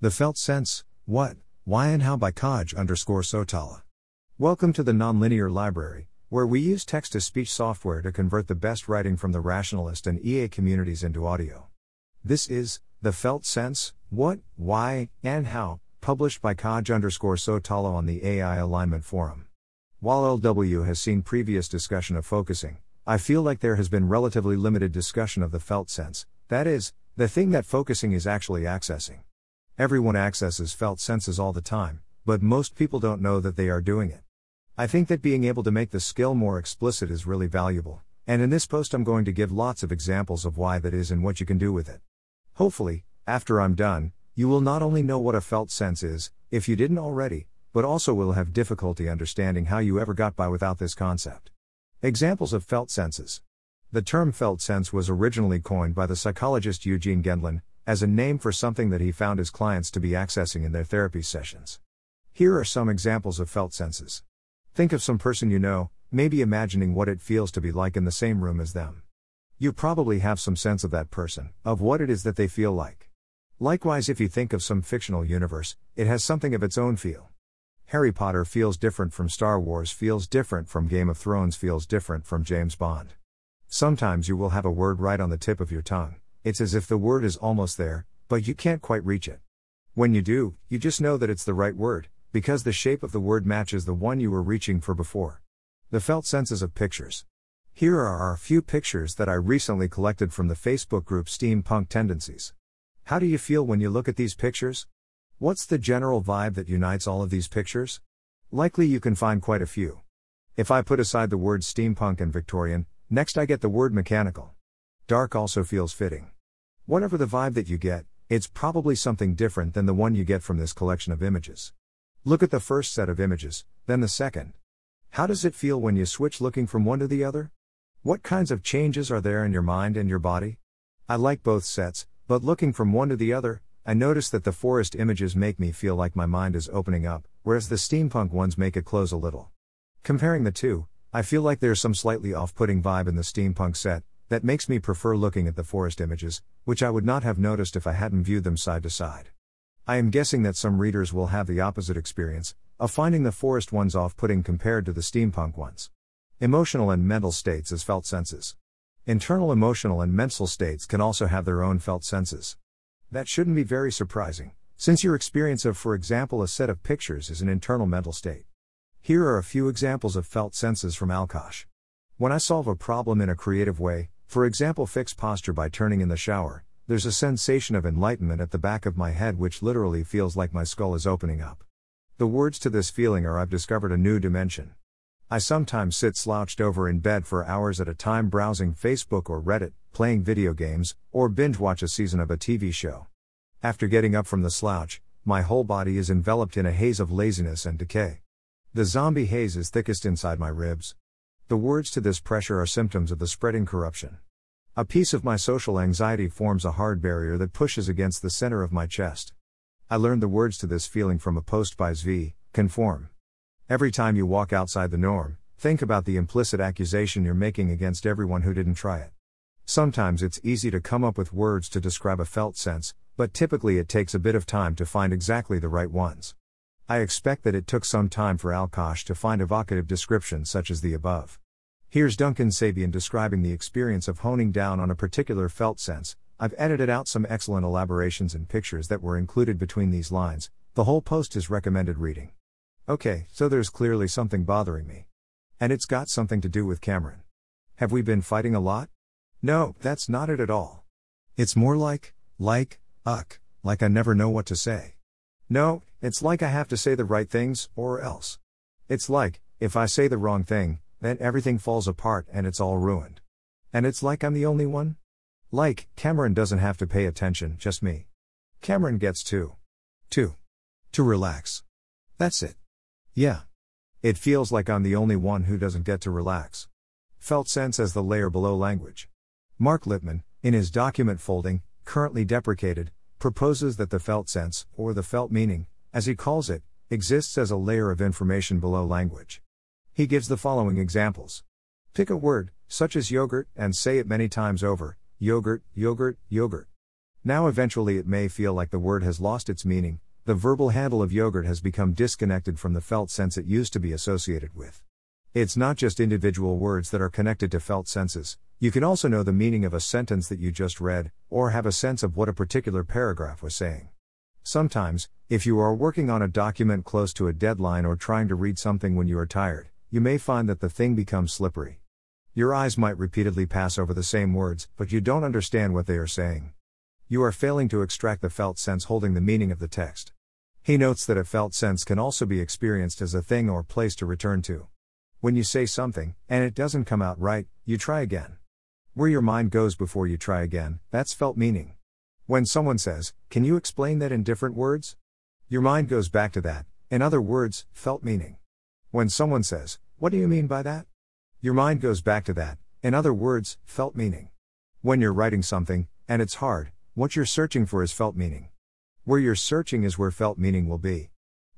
The Felt Sense, What, Why and How by Kaj underscore Sotala. Welcome to the Nonlinear Library, where we use text to speech software to convert the best writing from the rationalist and EA communities into audio. This is The Felt Sense, What, Why, and How, published by Kaj underscore Sotala on the AI Alignment Forum. While LW has seen previous discussion of focusing, I feel like there has been relatively limited discussion of the felt sense, that is, the thing that focusing is actually accessing. Everyone accesses felt senses all the time, but most people don't know that they are doing it. I think that being able to make the skill more explicit is really valuable, and in this post I'm going to give lots of examples of why that is and what you can do with it. Hopefully, after I'm done, you will not only know what a felt sense is, if you didn't already, but also will have difficulty understanding how you ever got by without this concept. Examples of felt senses. The term felt sense was originally coined by the psychologist Eugene Gendlin as a name for something that he found his clients to be accessing in their therapy sessions. Here are some examples of felt senses. Think of some person you know, maybe imagining what it feels to be like in the same room as them. You probably have some sense of that person, of what it is that they feel like. Likewise, if you think of some fictional universe, it has something of its own feel. Harry Potter feels different from Star Wars, feels different from Game of Thrones, feels different from James Bond. Sometimes you will have a word right on the tip of your tongue, it's as if the word is almost there, but you can't quite reach it. When you do, you just know that it's the right word, because the shape of the word matches the one you were reaching for before. The felt senses of pictures. Here are a few pictures that I recently collected from the Facebook group Steampunk Tendencies. How do you feel when you look at these pictures? What's the general vibe that unites all of these pictures? Likely you can find quite a few. If I put aside the words steampunk and Victorian, next I get the word mechanical. Dark also feels fitting. Whatever the vibe that you get, it's probably something different than the one you get from this collection of images. Look at the first set of images, then the second. How does it feel when you switch looking from one to the other? What kinds of changes are there in your mind and your body? I like both sets, but looking from one to the other, I notice that the forest images make me feel like my mind is opening up, whereas the steampunk ones make it close a little. Comparing the two, I feel like there's some slightly off putting vibe in the steampunk set that makes me prefer looking at the forest images, which I would not have noticed if I hadn't viewed them side to side. I am guessing that some readers will have the opposite experience, of finding the forest ones off putting compared to the steampunk ones. Emotional and mental states as felt senses. Internal emotional and mental states can also have their own felt senses. That shouldn't be very surprising, since your experience of, for example, a set of pictures is an internal mental state. Here are a few examples of felt senses from alkjash. When I solve a problem in a creative way, for example, fix posture by turning in the shower, there's a sensation of enlightenment at the back of my head which literally feels like my skull is opening up. The words to this feeling are I've discovered a new dimension. I sometimes sit slouched over in bed for hours at a time browsing Facebook or Reddit, playing video games, or binge watch a season of a TV show. After getting up from the slouch, my whole body is enveloped in a haze of laziness and decay. The zombie haze is thickest inside my ribs. The words to this pressure are symptoms of the spreading corruption. A piece of my social anxiety forms a hard barrier that pushes against the center of my chest. I learned the words to this feeling from a post by Zvi, conform. Every time you walk outside the norm, think about the implicit accusation you're making against everyone who didn't try it. Sometimes it's easy to come up with words to describe a felt sense, but typically it takes a bit of time to find exactly the right ones. I expect that it took some time for alkjash to find evocative descriptions such as the above. Here's Duncan Sabien describing the experience of honing down on a particular felt sense. I've edited out some excellent elaborations and pictures that were included between these lines. The whole post is recommended reading. Okay, so there's clearly something bothering me. And it's got something to do with Cameron. Have we been fighting a lot? No, that's not it at all. It's more like, like, uck, like I never know what to say. No, it's like I have to say the right things, or else. It's like, if I say the wrong thing, then everything falls apart and it's all ruined. And it's like I'm the only one? Like, Cameron doesn't have to pay attention, just me. Cameron gets to. To. To relax. That's it. Yeah. It feels like I'm the only one who doesn't get to relax. Felt sense as the layer below language. Mark Lippmann, in his document folding, currently deprecated, proposes that the felt sense, or the felt meaning, as he calls it, exists as a layer of information below language. He gives the following examples. Pick a word, such as yogurt, and say it many times over yogurt, yogurt, yogurt. Now, eventually, it may feel like the word has lost its meaning, the verbal handle of yogurt has become disconnected from the felt sense it used to be associated with. It's not just individual words that are connected to felt senses, you can also know the meaning of a sentence that you just read, or have a sense of what a particular paragraph was saying. Sometimes, if you are working on a document close to a deadline or trying to read something when you are tired, you may find that the thing becomes slippery. Your eyes might repeatedly pass over the same words, but you don't understand what they are saying. You are failing to extract the felt sense holding the meaning of the text. He notes that a felt sense can also be experienced as a thing or place to return to. When you say something, and it doesn't come out right, you try again. Where your mind goes before you try again, that's felt meaning. When someone says, Can you explain that in different words? Your mind goes back to that, in other words, felt meaning. When someone says, What do you mean by that? Your mind goes back to that, in other words, felt meaning. When you're writing something, and it's hard, what you're searching for is felt meaning. Where you're searching is where felt meaning will be.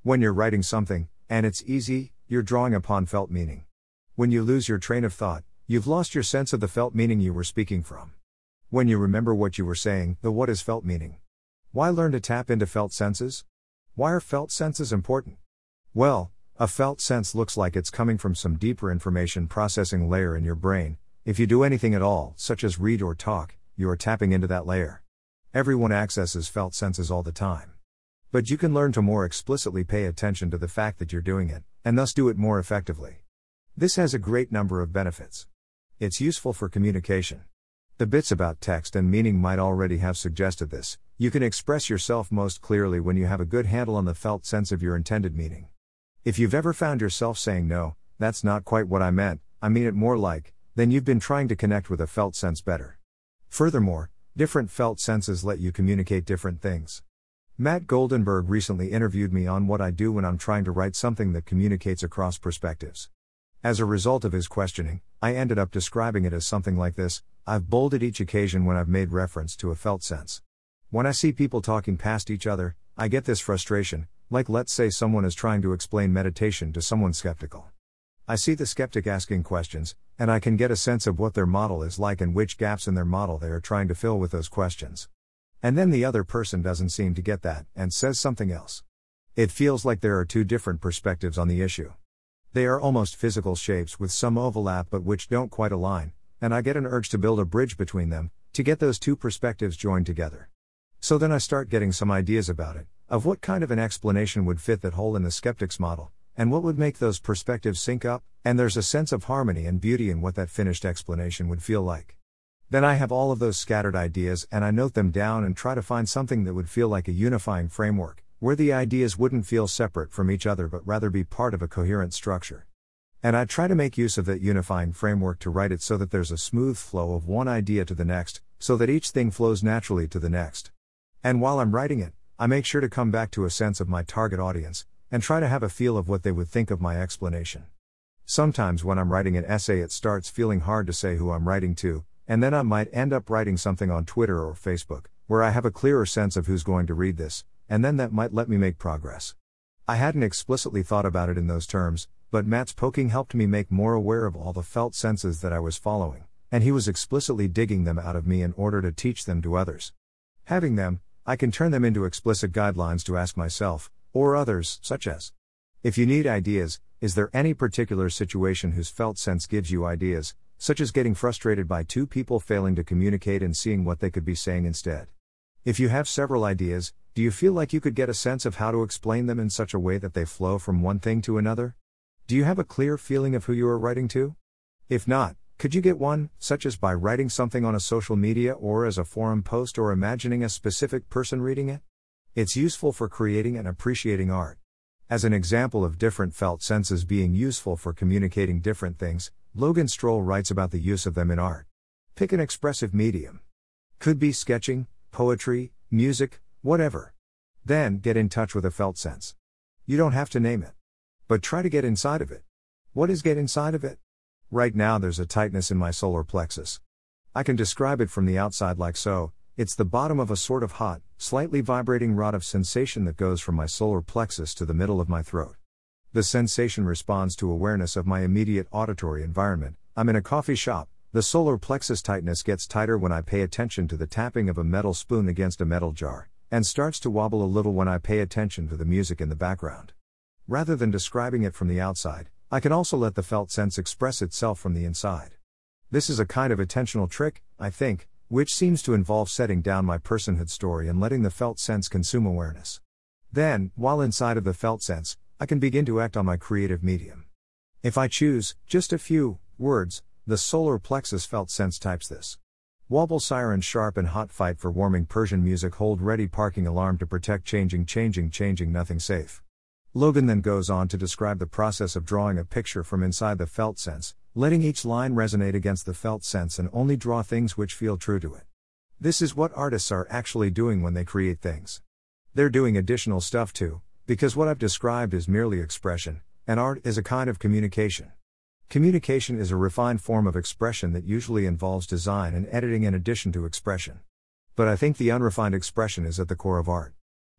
When you're writing something, and it's easy, you're drawing upon felt meaning. When you lose your train of thought, you've lost your sense of the felt meaning you were speaking from. When you remember what you were saying, the what is felt meaning. Why learn to tap into felt senses? Why are felt senses important? Well, a felt sense looks like it's coming from some deeper information processing layer in your brain. If you do anything at all, such as read or talk, you are tapping into that layer. Everyone accesses felt senses all the time. But you can learn to more explicitly pay attention to the fact that you're doing it, and thus do it more effectively. This has a great number of benefits. It's useful for communication. The bits about text and meaning might already have suggested this. You can express yourself most clearly when you have a good handle on the felt sense of your intended meaning. If you've ever found yourself saying, No, that's not quite what I meant, I mean it more like, then you've been trying to connect with a felt sense better. Furthermore, different felt senses let you communicate different things. Matt Goldenberg recently interviewed me on what I do when I'm trying to write something that communicates across perspectives. As a result of his questioning, I ended up describing it as something like this I've bolded each occasion when I've made reference to a felt sense. When I see people talking past each other, I get this frustration, like let's say someone is trying to explain meditation to someone skeptical. I see the skeptic asking questions, and I can get a sense of what their model is like and which gaps in their model they are trying to fill with those questions. And then the other person doesn't seem to get that, and says something else. It feels like there are two different perspectives on the issue. They are almost physical shapes with some overlap but which don't quite align, and I get an urge to build a bridge between them, to get those two perspectives joined together. So then I start getting some ideas about it, of what kind of an explanation would fit that hole in the skeptic's model, and what would make those perspectives sync up, and there's a sense of harmony and beauty in what that finished explanation would feel like. Then I have all of those scattered ideas and I note them down and try to find something that would feel like a unifying framework, where the ideas wouldn't feel separate from each other but rather be part of a coherent structure. And I try to make use of that unifying framework to write it so that there's a smooth flow of one idea to the next, so that each thing flows naturally to the next. And while I'm writing it, I make sure to come back to a sense of my target audience, and try to have a feel of what they would think of my explanation. Sometimes when I'm writing an essay, it starts feeling hard to say who I'm writing to, and then I might end up writing something on Twitter or Facebook, where I have a clearer sense of who's going to read this, and then that might let me make progress. I hadn't explicitly thought about it in those terms, but Matt's poking helped me make more aware of all the felt senses that I was following, and he was explicitly digging them out of me in order to teach them to others. Having them, I can turn them into explicit guidelines to ask myself, or others, such as If you need ideas, is there any particular situation whose felt sense gives you ideas, such as getting frustrated by two people failing to communicate and seeing what they could be saying instead. If you have several ideas, do you feel like you could get a sense of how to explain them in such a way that they flow from one thing to another? Do you have a clear feeling of who you are writing to? If not, could you get one, such as by writing something on a social media or as a forum post or imagining a specific person reading it? It's useful for creating and appreciating art. As an example of different felt senses being useful for communicating different things, Logan Strohl writes about the use of them in art. Pick an expressive medium. Could be sketching, poetry, music, whatever. Then, get in touch with a felt sense. You don't have to name it. But try to get inside of it. What is get inside of it? Right now, there's a tightness in my solar plexus. I can describe it from the outside like so it's the bottom of a sort of hot, slightly vibrating rod of sensation that goes from my solar plexus to the middle of my throat. The sensation responds to awareness of my immediate auditory environment. I'm in a coffee shop, The solar plexus tightness gets tighter when I pay attention to the tapping of a metal spoon against a metal jar, and starts to wobble a little when I pay attention to the music in the background. Rather than describing it from the outside, I can also let the felt sense express itself from the inside. This is a kind of attentional trick, I think, which seems to involve setting down my personhood story and letting the felt sense consume awareness. Then, while inside of the felt sense, I can begin to act on my creative medium. If I choose, just a few words, the solar plexus felt sense types this. Wobble siren sharp and hot fight for warming Persian music hold ready parking alarm to protect changing changing changing nothing safe. Logan then goes on to describe the process of drawing a picture from inside the felt sense, letting each line resonate against the felt sense and only draw things which feel true to it. This is what artists are actually doing when they create things. They're doing additional stuff too, because what I've described is merely expression, and art is a kind of communication. Communication is a refined form of expression that usually involves design and editing in addition to expression. But I think the unrefined expression is at the core of art.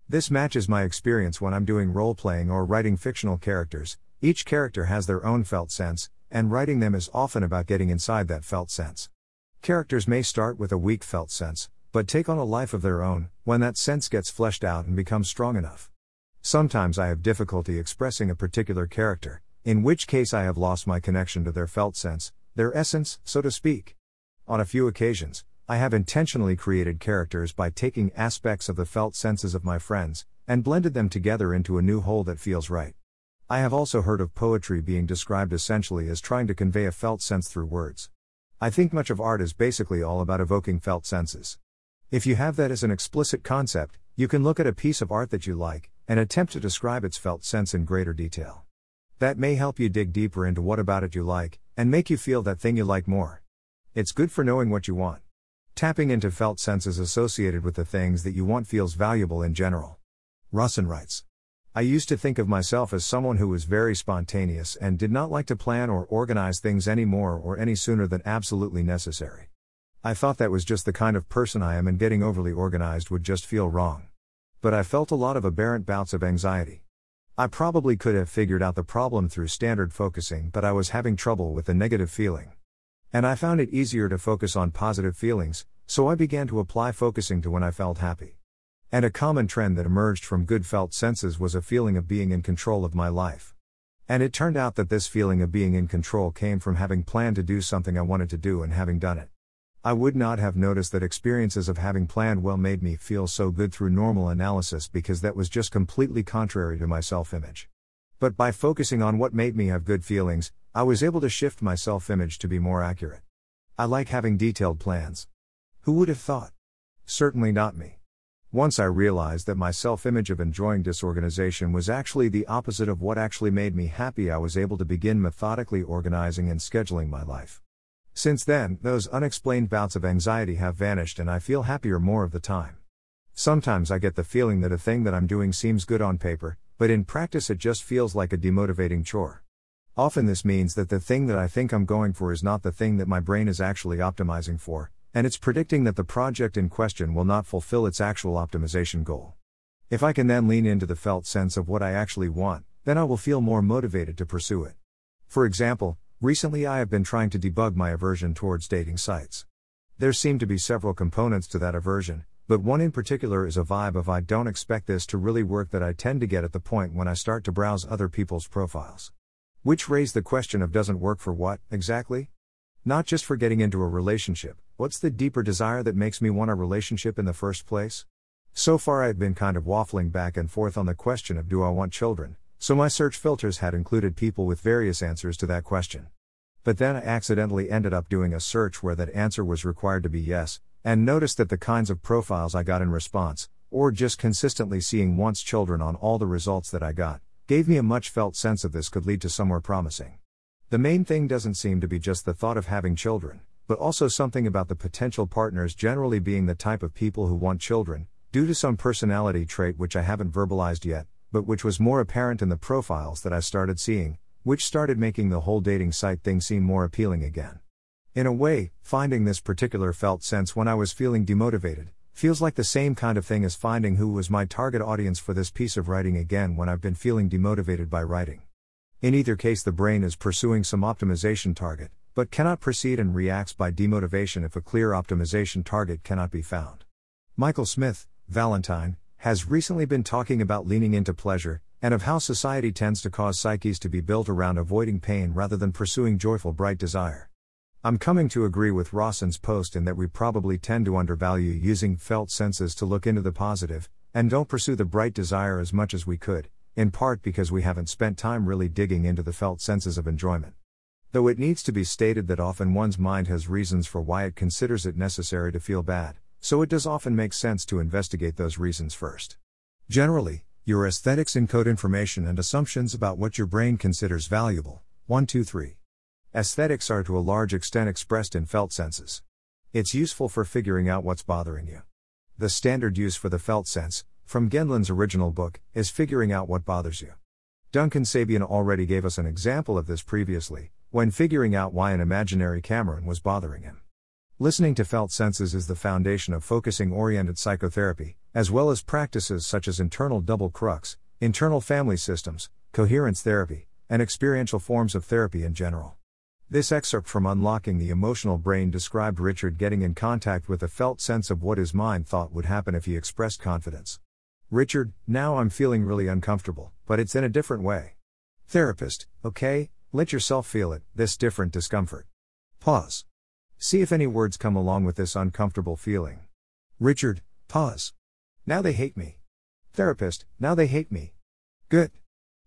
This matches my experience when I'm doing role playing or writing fictional characters. Each character has their own felt sense, and writing them is often about getting inside that felt sense. Characters may start with a weak felt sense, but take on a life of their own when that sense gets fleshed out and becomes strong enough. Sometimes I have difficulty expressing a particular character, in which case I have lost my connection to their felt sense, their essence, so to speak. On a few occasions, I have intentionally created characters by taking aspects of the felt senses of my friends, and blended them together into a new whole that feels right. I have also heard of poetry being described essentially as trying to convey a felt sense through words. I think much of art is basically all about evoking felt senses. If you have that as an explicit concept, you can look at a piece of art that you like, and attempt to describe its felt sense in greater detail. That may help you dig deeper into what about it you like, and make you feel that thing you like more. It's good for knowing what you want. Tapping into felt senses associated with the things that you want feels valuable in general. Rawson writes I used to think of myself as someone who was very spontaneous and did not like to plan or organize things any more or any sooner than absolutely necessary. I thought that was just the kind of person I am and getting overly organized would just feel wrong. But I felt a lot of aberrant bouts of anxiety. I probably could have figured out the problem through standard focusing, but I was having trouble with the negative feeling. And I found it easier to focus on positive feelings, so I began to apply focusing to when I felt happy. And a common trend that emerged from good felt senses was a feeling of being in control of my life. And it turned out that this feeling of being in control came from having planned to do something I wanted to do and having done it. I would not have noticed that experiences of having planned well made me feel so good through normal analysis because that was just completely contrary to my self image. But by focusing on what made me have good feelings, I was able to shift my self image to be more accurate. I like having detailed plans. Who would have thought? Certainly not me. Once I realized that my self image of enjoying disorganization was actually the opposite of what actually made me happy, I was able to begin methodically organizing and scheduling my life. Since then, those unexplained bouts of anxiety have vanished and I feel happier more of the time. Sometimes I get the feeling that a thing that I'm doing seems good on paper, but in practice it just feels like a demotivating chore. Often this means that the thing that I think I'm going for is not the thing that my brain is actually optimizing for, and it's predicting that the project in question will not fulfill its actual optimization goal. If I can then lean into the felt sense of what I actually want, then I will feel more motivated to pursue it. For example, Recently, I have been trying to debug my aversion towards dating sites. There seem to be several components to that aversion, but one in particular is a vibe of I don't expect this to really work that I tend to get at the point when I start to browse other people's profiles. Which raise the question of doesn't work for what, exactly? Not just for getting into a relationship, what's the deeper desire that makes me want a relationship in the first place? So far, I've been kind of waffling back and forth on the question of do I want children, so my search filters had included people with various answers to that question. But then I accidentally ended up doing a search where that answer was required to be yes, and noticed that the kinds of profiles I got in response, or just consistently seeing wants children on all the results that I got, gave me a much felt sense of this could lead to somewhere promising. The main thing doesn't seem to be just the thought of having children, but also something about the potential partners generally being the type of people who want children, due to some personality trait which I haven't verbalized yet, but which was more apparent in the profiles that I started seeing, which started making the whole dating site thing seem more appealing again. In a way, finding this particular felt sense when I was feeling demotivated feels like the same kind of thing as finding who was my target audience for this piece of writing again when I've been feeling demotivated by writing. In either case, the brain is pursuing some optimization target, but cannot proceed and reacts by demotivation if a clear optimization target cannot be found. Michael Smith, Valentine, has recently been talking about leaning into pleasure, and of how society tends to cause psyches to be built around avoiding pain rather than pursuing joyful, bright desire. I'm coming to agree with Rawson's post in that we probably tend to undervalue using felt senses to look into the positive, and don't pursue the bright desire as much as we could, in part because we haven't spent time really digging into the felt senses of enjoyment. Though it needs to be stated that often one's mind has reasons for why it considers it necessary to feel bad, so it does often make sense to investigate those reasons first. Generally, your aesthetics encode information and assumptions about what your brain considers valuable. 1, 2, 3. Aesthetics are to a large extent expressed in felt senses. It's useful for figuring out what's bothering you. The standard use for the felt sense, from Gendlin's original book, is figuring out what bothers you. Duncan Sabien already gave us an example of this previously, when figuring out why an imaginary Cameron was bothering him. Listening to felt senses is the foundation of focusing oriented psychotherapy, as well as practices such as internal double crux, internal family systems, coherence therapy, and experiential forms of therapy in general. This excerpt from Unlocking the Emotional Brain described Richard getting in contact with a felt sense of what his mind thought would happen if he expressed confidence. Richard, now I'm feeling really uncomfortable, but it's in a different way. Therapist, okay, let yourself feel it, this different discomfort. Pause. See if any words come along with this uncomfortable feeling. Richard, pause. Now they hate me. Therapist, now they hate me. Good.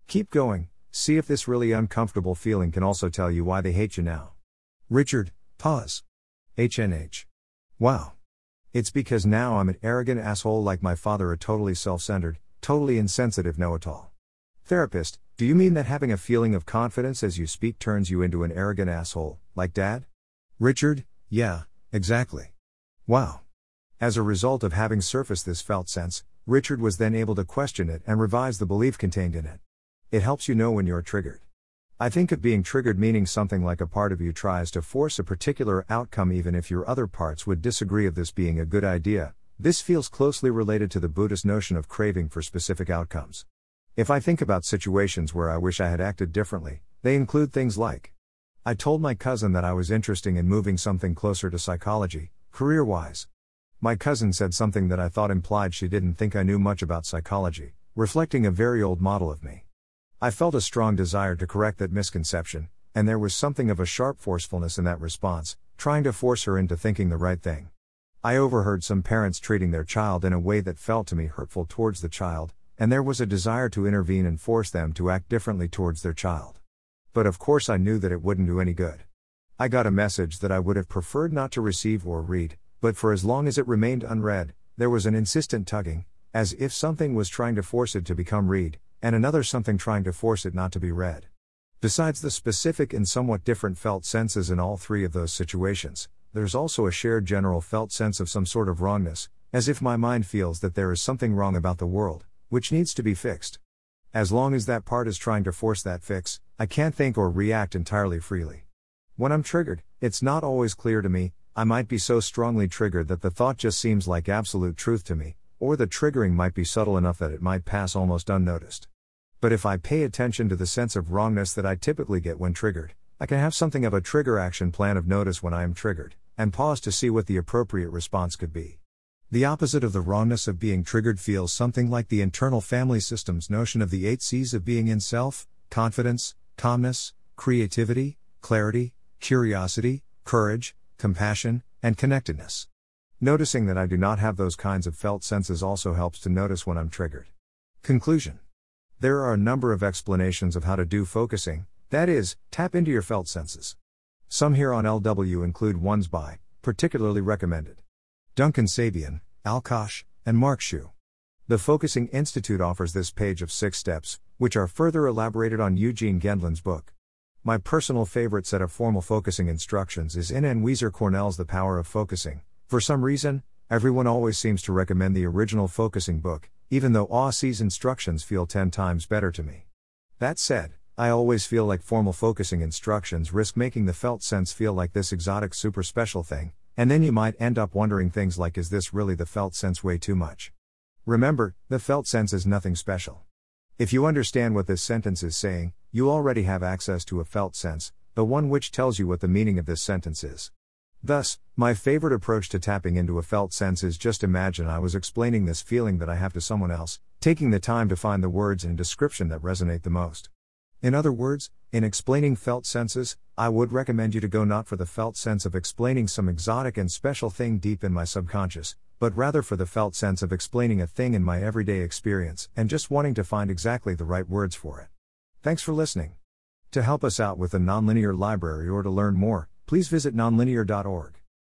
Keep going, see if this really uncomfortable feeling can also tell you why they hate you now. Richard, pause. HNH. Wow. It's because now I'm an arrogant asshole like my father, a totally self centered, totally insensitive know it all. Therapist, do you mean that having a feeling of confidence as you speak turns you into an arrogant asshole, like dad? Richard, yeah, exactly. Wow. As a result of having surfaced this felt sense, Richard was then able to question it and revise the belief contained in it. It helps you know when you're triggered. I think of being triggered meaning something like a part of you tries to force a particular outcome even if your other parts would disagree of this being a good idea. This feels closely related to the Buddhist notion of craving for specific outcomes. If I think about situations where I wish I had acted differently, they include things like I told my cousin that I was interested in moving something closer to psychology, career wise. My cousin said something that I thought implied she didn't think I knew much about psychology, reflecting a very old model of me. I felt a strong desire to correct that misconception, and there was something of a sharp forcefulness in that response, trying to force her into thinking the right thing. I overheard some parents treating their child in a way that felt to me hurtful towards the child, and there was a desire to intervene and force them to act differently towards their child. But of course, I knew that it wouldn't do any good. I got a message that I would have preferred not to receive or read, but for as long as it remained unread, there was an insistent tugging, as if something was trying to force it to become read, and another something trying to force it not to be read. Besides the specific and somewhat different felt senses in all three of those situations, there's also a shared general felt sense of some sort of wrongness, as if my mind feels that there is something wrong about the world, which needs to be fixed. As long as that part is trying to force that fix, I can't think or react entirely freely. When I'm triggered, it's not always clear to me, I might be so strongly triggered that the thought just seems like absolute truth to me, or the triggering might be subtle enough that it might pass almost unnoticed. But if I pay attention to the sense of wrongness that I typically get when triggered, I can have something of a trigger action plan of notice when I am triggered, and pause to see what the appropriate response could be. The opposite of the wrongness of being triggered feels something like the internal family system's notion of the eight C's of being in self confidence, calmness, creativity, clarity, curiosity, courage, compassion, and connectedness. Noticing that I do not have those kinds of felt senses also helps to notice when I'm triggered. Conclusion There are a number of explanations of how to do focusing, that is, tap into your felt senses. Some here on LW include ones by, particularly recommended. Duncan Sabien, alkjash, and Mark Shu. The Focusing Institute offers this page of six steps, which are further elaborated on Eugene Gendlin's book. My personal favorite set of formal focusing instructions is in Ann Weiser Cornell's The Power of Focusing. For some reason, everyone always seems to recommend the original focusing book, even though AUC's instructions feel 10 times better to me. That said, I always feel like formal focusing instructions risk making the felt sense feel like this exotic super special thing, and then you might end up wondering things like is this really the felt sense way too much? Remember, the felt sense is nothing special. If you understand what this sentence is saying, you already have access to a felt sense, the one which tells you what the meaning of this sentence is. Thus, my favorite approach to tapping into a felt sense is just imagine I was explaining this feeling that I have to someone else, taking the time to find the words and description that resonate the most. In other words, in explaining felt senses, I would recommend you to go not for the felt sense of explaining some exotic and special thing deep in my subconscious, but rather for the felt sense of explaining a thing in my everyday experience and just wanting to find exactly the right words for it. Thanks for listening. To help us out with the Nonlinear Library or to learn more, please visit nonlinear.org.